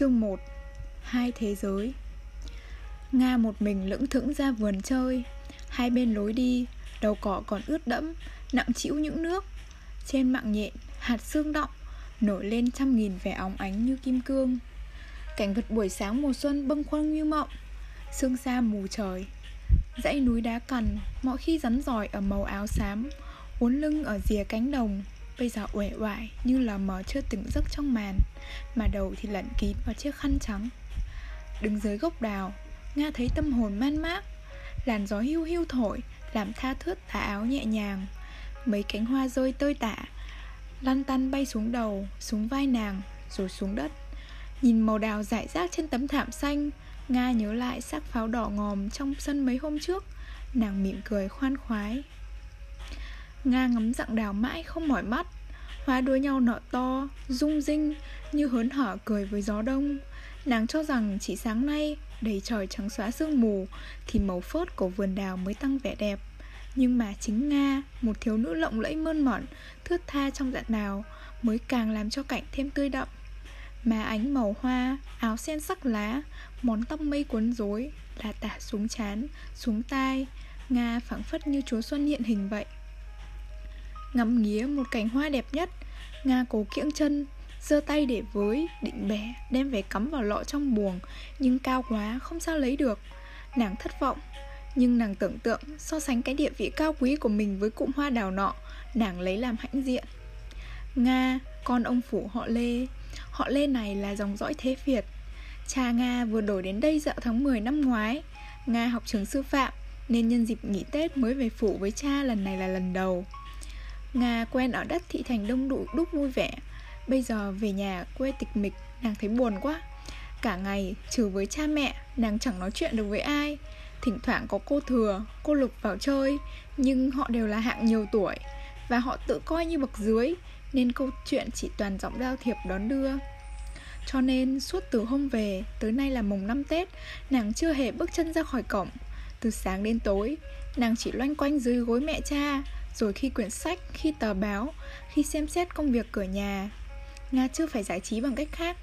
Chương 1 Hai thế giới. Nga một mình lững thững ra vườn chơi. Hai bên lối đi, Đầu cỏ còn ướt đẫm, Nặng chịu những nước. Trên mạng nhện, Hạt xương động Nổi lên trăm nghìn vẻ óng ánh như kim cương. Cảnh vật buổi sáng mùa xuân bâng khuâng như mộng. Sương xa mù trời. Dãy núi đá cằn, Mọi khi rắn giỏi ở màu áo xám, Uốn lưng ở rìa cánh đồng. Bây giờ uể oải như là mờ chưa tỉnh giấc trong màn, Mà đầu thì lẩn kín vào chiếc khăn trắng. Đứng dưới gốc đào Nga thấy tâm hồn man mác, Làn gió hưu hưu thổi, Làm tha thướt tà áo nhẹ nhàng. Mấy cánh hoa rơi tơi tả, Lăn tăn bay xuống đầu, Xuống vai nàng, Rồi xuống đất. Nhìn màu đào rải rác trên tấm thảm xanh, Nga nhớ lại xác pháo đỏ ngòm Trong sân mấy hôm trước, Nàng mỉm cười khoan khoái. Nga ngắm dặng đào mãi không mỏi mắt. Hóa đuôi nhau nở to, rung rinh Như hớn hở cười với gió đông. Nàng cho rằng chỉ sáng nay Đầy trời trắng xóa sương mù Thì màu phớt của vườn đào mới tăng vẻ đẹp. Nhưng mà chính Nga Một thiếu nữ lộng lẫy mơn mởn Thướt tha trong dạng đào Mới càng làm cho cảnh thêm tươi đậm. Mà ánh màu hoa, áo sen sắc lá Món tóc mây cuốn rối Là tả xuống chán, xuống tai. Nga phảng phất như chúa xuân hiện hình vậy. Ngắm nghía một cành hoa đẹp nhất. Nga cố kiễng chân giơ tay để với, định bẻ Đem về cắm vào lọ trong buồng Nhưng cao quá, không sao lấy được. Nàng thất vọng Nhưng nàng tưởng tượng so sánh cái địa vị cao quý của mình Với cụm hoa đào nọ Nàng lấy làm hãnh diện. Nga, con ông phủ họ Lê. Họ Lê này là dòng dõi thế Việt. Cha Nga vừa đổi đến đây dạo tháng 10 năm ngoái. Nga học trường sư phạm Nên nhân dịp nghỉ Tết mới về phủ với cha lần này là lần đầu. Nga quen ở đất thị thành đông đủ đúc vui vẻ. Bây giờ về nhà quê tịch mịch Nàng thấy buồn quá. Cả ngày trừ với cha mẹ Nàng chẳng nói chuyện được với ai. Thỉnh thoảng có cô thừa, cô lục vào chơi Nhưng họ đều là hạng nhiều tuổi Và họ tự coi như bậc dưới Nên câu chuyện chỉ toàn giọng giao thiệp đón đưa. Cho nên suốt từ hôm về Tới nay là mùng năm Tết Nàng chưa hề bước chân ra khỏi cổng. Từ sáng đến tối. Nàng chỉ loanh quanh dưới gối mẹ cha rồi khi quyển sách, khi tờ báo, khi xem xét công việc cửa nhà. Nga chưa phải giải trí bằng cách khác.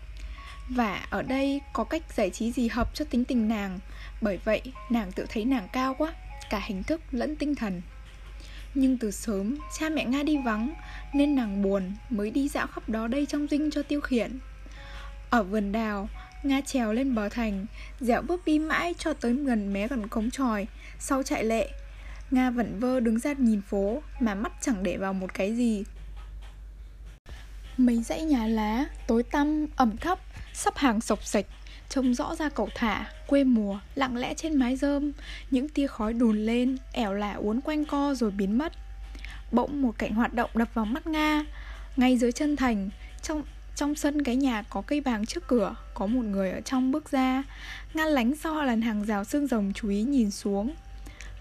Và ở đây có cách giải trí gì hợp cho tính tình nàng? Bởi vậy nàng tự thấy nàng cao quá Cả hình thức lẫn tinh thần. Nhưng từ sớm cha mẹ Nga đi vắng Nên nàng buồn mới đi dạo khắp đó đây trong dinh cho tiêu khiển. Ở vườn đào Nga trèo lên bờ thành Dẻo bước đi mãi cho tới gần mé gần cống tròi. Sau chạy lệ Nga vẫn vơ đứng ra nhìn phố Mà mắt chẳng để vào một cái gì. Mấy dãy nhà lá Tối tăm, ẩm thấp Sắp hàng sộc sạch Trông rõ ra cầu thả, quê mùa Lặng lẽ trên mái rơm Những tia khói đùn lên ẻo lả uốn quanh co rồi biến mất. Bỗng một cảnh hoạt động đập vào mắt Nga Ngay dưới chân thành Trong trong sân cái nhà có cây bàng trước cửa, Có một người ở trong bước ra. Nga lánh sau lần hàng rào xương rồng chú ý nhìn xuống.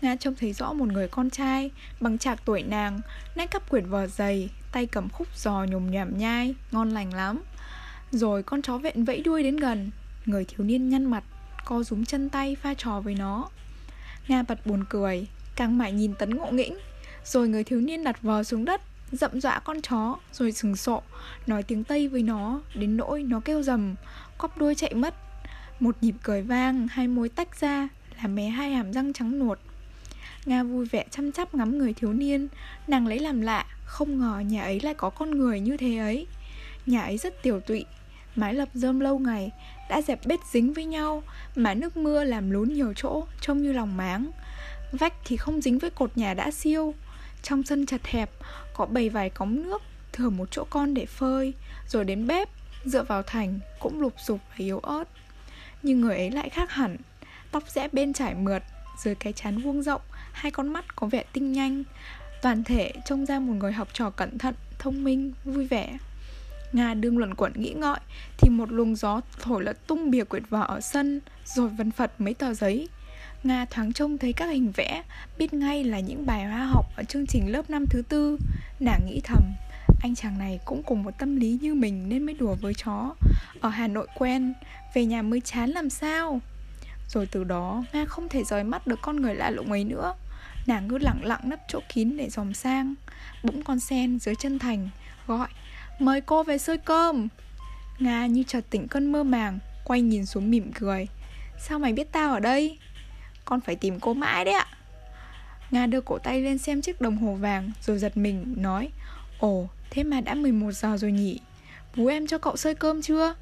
Nga trông thấy rõ một người con trai, Bằng chạc tuổi nàng Nách cắp quyển vò dày, Tay cầm khúc giò nhồm nhảm nhai, Ngon lành lắm. Rồi con chó vện vẫy đuôi đến gần, Người thiếu niên nhăn mặt, Co rúm chân tay pha trò với nó. Nga bật buồn cười, Càng mãi nhìn tấn ngộ nghĩnh. Rồi người thiếu niên đặt vò xuống đất Dậm dọa con chó, Rồi sừng sộ, Nói tiếng Tây với nó, Đến nỗi nó kêu rầm Cóp đuôi chạy mất. Một nhịp cười vang, Hai môi tách ra, Làm bé hai hàm răng trắng nuột. Nga vui vẻ chăm chắp ngắm người thiếu niên, Nàng lấy làm lạ, Không ngờ nhà ấy lại có con người như thế ấy. Nhà ấy rất tiểu tụy, Mái lập rơm lâu ngày, Đã dẹp bết dính với nhau, Mà nước mưa làm lún nhiều chỗ, Trông như lòng máng. Vách thì không dính với cột nhà đã siêu, Trong sân chật hẹp có bầy vài cống nước Thừa một chỗ con để phơi, Rồi đến bếp, Dựa vào thành, Cũng lục dục và yếu ớt. Nhưng người ấy lại khác hẳn, Tóc rẽ bên trải mượt, Dưới cái chán vuông rộng, hai con mắt có vẻ tinh nhanh. Toàn thể trông ra một người học trò cẩn thận, thông minh, vui vẻ. Nga đương luận quẩn nghĩ ngợi, thì một luồng gió thổi lật tung bìa quyển vở ở sân, rồi vân phật mấy tờ giấy. Nga thoáng trông thấy các hình vẽ, biết ngay là những bài hoa học ở chương trình lớp năm thứ tư nàng nghĩ thầm, anh chàng này cũng cùng một tâm lý như mình nên mới đùa với chó. Ở hà nội quen, về nhà mới chán làm sao? Rồi từ đó, nga không thể rời mắt được con người lạ lùng ấy nữa. Nàng cứ lặng lặng nấp chỗ kín để dòm sang, Bỗng con sen dưới chân thành, Gọi, Mời cô về xơi cơm. Nga như chợt tỉnh cơn mơ màng, Quay nhìn xuống mỉm cười, Sao mày biết tao ở đây? Con phải tìm cô mãi đấy ạ. Nga đưa cổ tay lên xem chiếc đồng hồ vàng Rồi giật mình, nói, Ồ, thế mà đã 11 giờ rồi nhỉ? Bố em cho cậu xơi cơm chưa?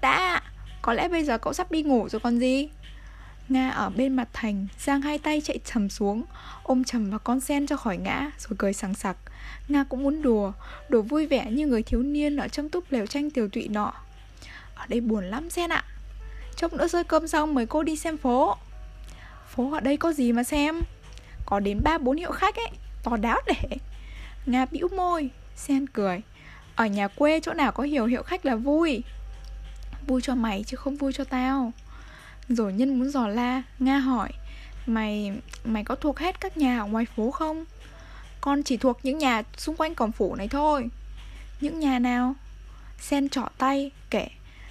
Đã Có lẽ bây giờ cậu sắp đi ngủ rồi còn gì. Nga ở bên mặt thành, Giang hai tay chạy trầm xuống, Ôm trầm vào con sen cho khỏi ngã Rồi cười sằng sặc. Nga cũng muốn đùa Đùa vui vẻ như người thiếu niên Ở trong túp lều tranh tiểu tụy nọ. Ở đây buồn lắm sen ạ. Chốc nữa rơi cơm xong mời cô đi xem phố. Phố ở đây có gì mà xem? Có đến ba, bốn hiệu khách ấy, To đáo để Nga bĩu môi, Sen cười. Ở nhà quê chỗ nào có hiểu hiệu khách là vui. Vui cho mày chứ không vui cho tao. Rồi nhân muốn dò la, Nga hỏi, Mày mày có thuộc hết các nhà ở ngoài phố không? Con chỉ thuộc những nhà xung quanh cổng phủ này thôi. Những nhà nào? Sen trỏ tay, kể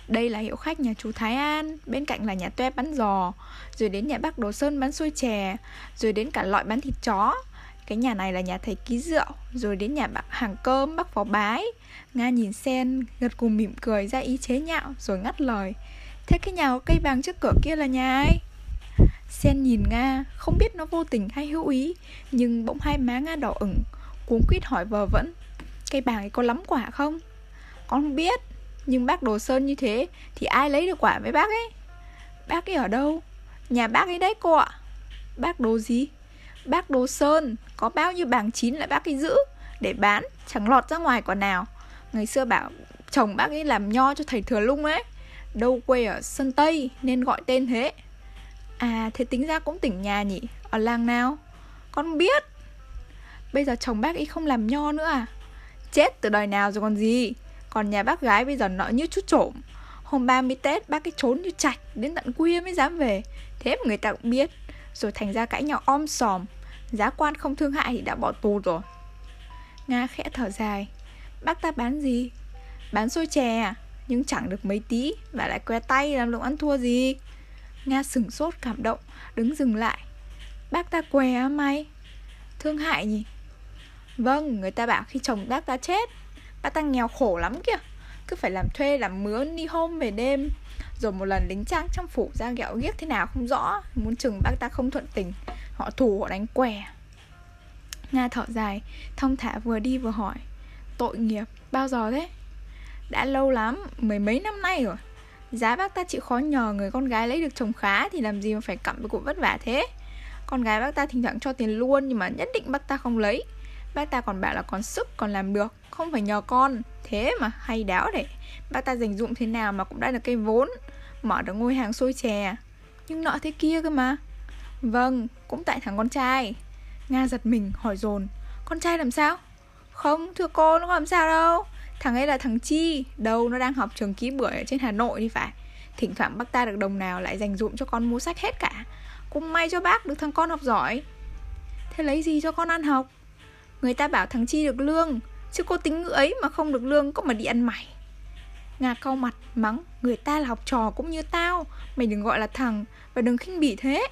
đây là hiệu khách nhà chú Thái An, Bên cạnh là nhà toe bán giò, Rồi đến nhà bác Đồ Sơn bán xôi chè, Rồi đến cả loại bán thịt chó. Cái nhà này là nhà thầy ký rượu, Rồi đến nhà bác hàng cơm, bác phó bái. Nga nhìn Sen, gật cùng mỉm cười ra ý chế nhạo, Rồi ngắt lời. Thế cái nhà có cây vàng trước cửa kia là nhà ai? Sen nhìn Nga, Không biết nó vô tình hay hữu ý, Nhưng bỗng hai má Nga đỏ ửng, cuống quýt hỏi vờ vẫn. Cây bàng ấy có lắm quả không? Con không biết nhưng bác đồ sơn như thế Thì ai lấy được quả với bác ấy? Bác ấy ở đâu? Nhà bác ấy đấy cô ạ. Bác đồ gì? Bác đồ sơn Có bao nhiêu bảng chín lại bác ấy giữ? Để bán, chẳng lọt ra ngoài quả nào. Ngày xưa bảo, chồng bác ấy làm nho cho thầy thừa lung ấy. Đâu quê ở Sơn Tây, Nên gọi tên thế. À thế tính ra cũng tỉnh nhà nhỉ? Ở làng nào? Con biết. Bây giờ chồng bác ấy không làm nho nữa à? Chết từ đời nào rồi còn gì? Còn nhà bác gái bây giờ nọ như chút trộm. Hôm 30 Tết bác cái trốn như chạch Đến tận khuya mới dám về. Thế mà người ta cũng biết. Rồi thành ra cãi nhau om sòm. Giá quan không thương hại thì đã bỏ tù rồi. Nga khẽ thở dài. Bác ta bán gì? Bán xôi chè à? Nhưng chẳng được mấy tí Và lại que tay làm lụng ăn thua gì? Nga sửng sốt cảm động Đứng dừng lại. Bác ta què à, mày? Thương hại nhỉ? Vâng, người ta bảo khi chồng bác ta chết. À, bác ta nghèo khổ lắm kìa. Cứ phải làm thuê, làm mướn, đi hôm về đêm. Rồi một lần lính trang trong phủ ra ghẹo ghiếc thế nào không rõ. Muốn chừng bác ta không thuận tình. Họ thủ họ đánh què. Nga thở dài Thông thả vừa đi vừa hỏi. Tội nghiệp, bao giờ thế? Đã lâu lắm, Mười mấy năm nay rồi. Giá bác ta chịu khó nhờ người con gái lấy được chồng khá Thì làm gì mà phải cặm với cuộc vất vả thế? Con gái bác ta thỉnh thoảng cho tiền luôn Nhưng mà nhất định bác ta không lấy. Bác ta còn bảo là còn sức còn làm được Không phải nhờ con. Thế mà hay đáo để Bác ta dành dụng thế nào mà cũng đã được cây vốn Mở được ngôi hàng xôi chè. Nhưng nọ thế kia cơ mà. Vâng, cũng tại thằng con trai. Nga giật mình hỏi dồn. Con trai làm sao? Không, thưa cô, nó làm sao đâu. Thằng ấy là thằng Chi Đâu nó đang học trường ký bưởi ở trên Hà Nội đi phải. Thỉnh thoảng bác ta được đồng nào lại dành dụng cho con mua sách hết cả. Cũng may cho bác được thằng con học giỏi. Thế lấy gì cho con ăn học? Người ta bảo thằng Chi được lương Chứ cô tính ngữ ấy mà không được lương có mà đi ăn mày. Nga cau mặt mắng Người ta là học trò cũng như tao Mày đừng gọi là thằng Và đừng khinh bỉ thế.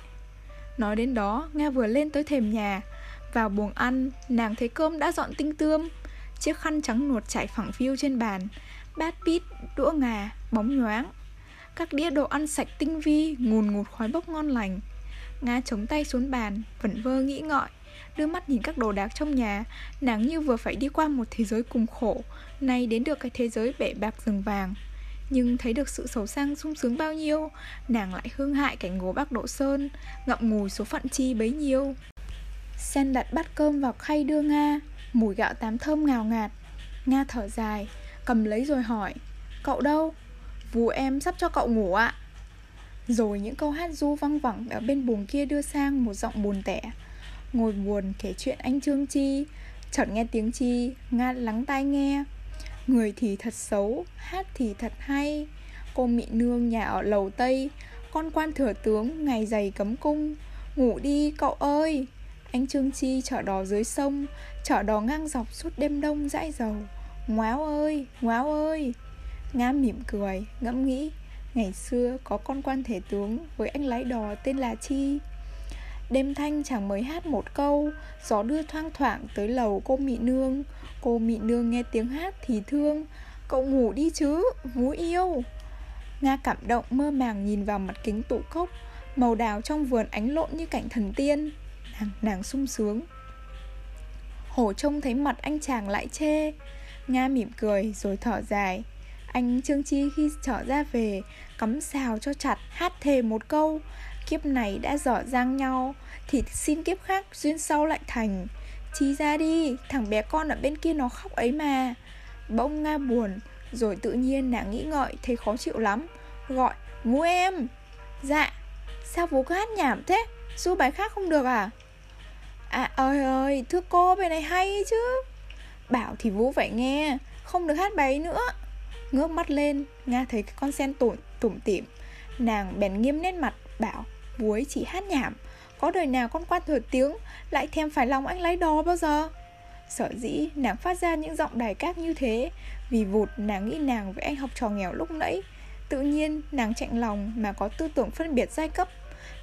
Nói đến đó Nga vừa lên tới thềm nhà Vào buồng ăn Nàng thấy cơm đã dọn tinh tươm. Chiếc khăn trắng nuột chảy phẳng phiu trên bàn Bát bít, đũa ngà, bóng nhoáng. Các đĩa đồ ăn sạch tinh vi Ngùn ngụt khói bốc ngon lành. Nga chống tay xuống bàn Vẩn vơ nghĩ ngợi đưa mắt nhìn các đồ đạc trong nhà. Nàng như vừa phải đi qua một thế giới cùng khổ, nay đến được cái thế giới bể bạc rừng vàng. Nhưng thấy được sự xấu sang sung sướng bao nhiêu, nàng lại hương hại cảnh ngố bác độ sơn, ngậm ngùi số phận chi bấy nhiêu. Sen đặt bát cơm vào khay đưa nga, mùi gạo tám thơm ngào ngạt. Nga thở dài, cầm lấy rồi hỏi, cậu đâu? Vú em sắp cho cậu ngủ ạ. Rồi những câu hát du văng vẳng ở bên buồng kia đưa sang một giọng buồn tẻ. Ngồi buồn kể chuyện anh Trương Chi. Chợt nghe tiếng Chi Nga lắng tai nghe. Người thì thật xấu Hát thì thật hay. Cô mị nương nhà ở lầu Tây Con quan thừa tướng ngày dày cấm cung. Ngủ đi cậu ơi! Anh Trương Chi chở đò dưới sông Chở đò ngang dọc suốt đêm đông dãi dầu. Ngoáo ơi, ngoáo ơi! Nga mỉm cười, ngẫm nghĩ Ngày xưa có con quan thể tướng Với anh lái đò tên là Chi. Đêm thanh chẳng mới hát một câu Gió đưa thoang thoảng tới lầu cô mị nương. Cô mị nương nghe tiếng hát thì thương Cậu ngủ đi chứ, vú yêu. Nga cảm động mơ màng nhìn vào mặt kính tủ cốc Màu đào trong vườn ánh lộn như cảnh thần tiên. Nàng, nàng sung sướng. Hổ trông thấy mặt anh chàng lại chê. Nga mỉm cười rồi thở dài. Anh Trương Chi khi trở ra về Cắm xào cho chặt hát thề một câu Kiếp này đã dở dang nhau Thì xin kiếp khác duyên sau lại thành. Chi ra đi Thằng bé con ở bên kia nó khóc ấy mà. Bỗng Nga buồn Rồi tự nhiên nàng nghĩ ngợi Thấy khó chịu lắm. Gọi Vú em! Dạ. Sao vú cứ hát nhảm thế? Du bài khác không được à? À ơi ơi Thưa cô bài này hay chứ. Bảo thì vú phải nghe Không được hát bài nữa. Ngước mắt lên Nga thấy cái con sen tủm, tủm tỉm. Nàng bèn nghiêm nét mặt Bảo buối ấy chỉ hát nhảm. Có đời nào con quan thừa tiếng, Lại thèm phải lòng anh lấy đò bao giờ? Sở dĩ nàng phát ra những giọng đài cát như thế, Vì vụt nàng nghĩ nàng với anh học trò nghèo lúc nãy. Tự nhiên nàng chạnh lòng mà có tư tưởng phân biệt giai cấp.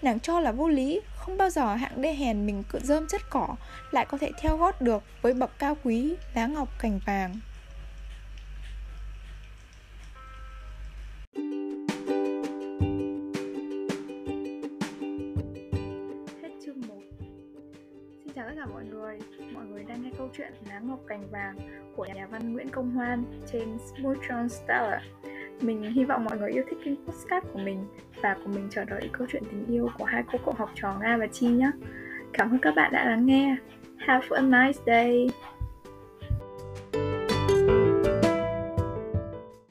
Nàng cho là vô lý, Không bao giờ hạng đê hèn mình cự rơm chất cỏ, Lại có thể theo gót được với bậc cao quý, Lá ngọc cành vàng. Xin chào tất cả mọi người Mọi người đang nghe câu chuyện Lá ngọc cành vàng của nhà văn Nguyễn Công Hoan trên Smoothron Stellar mình hy vọng mọi người yêu thích kênh podcast của mình và cùng mình chờ đợi câu chuyện tình yêu của hai cô cậu học trò Nga và Chi nhé. Cảm ơn các bạn đã lắng nghe. Have a nice day.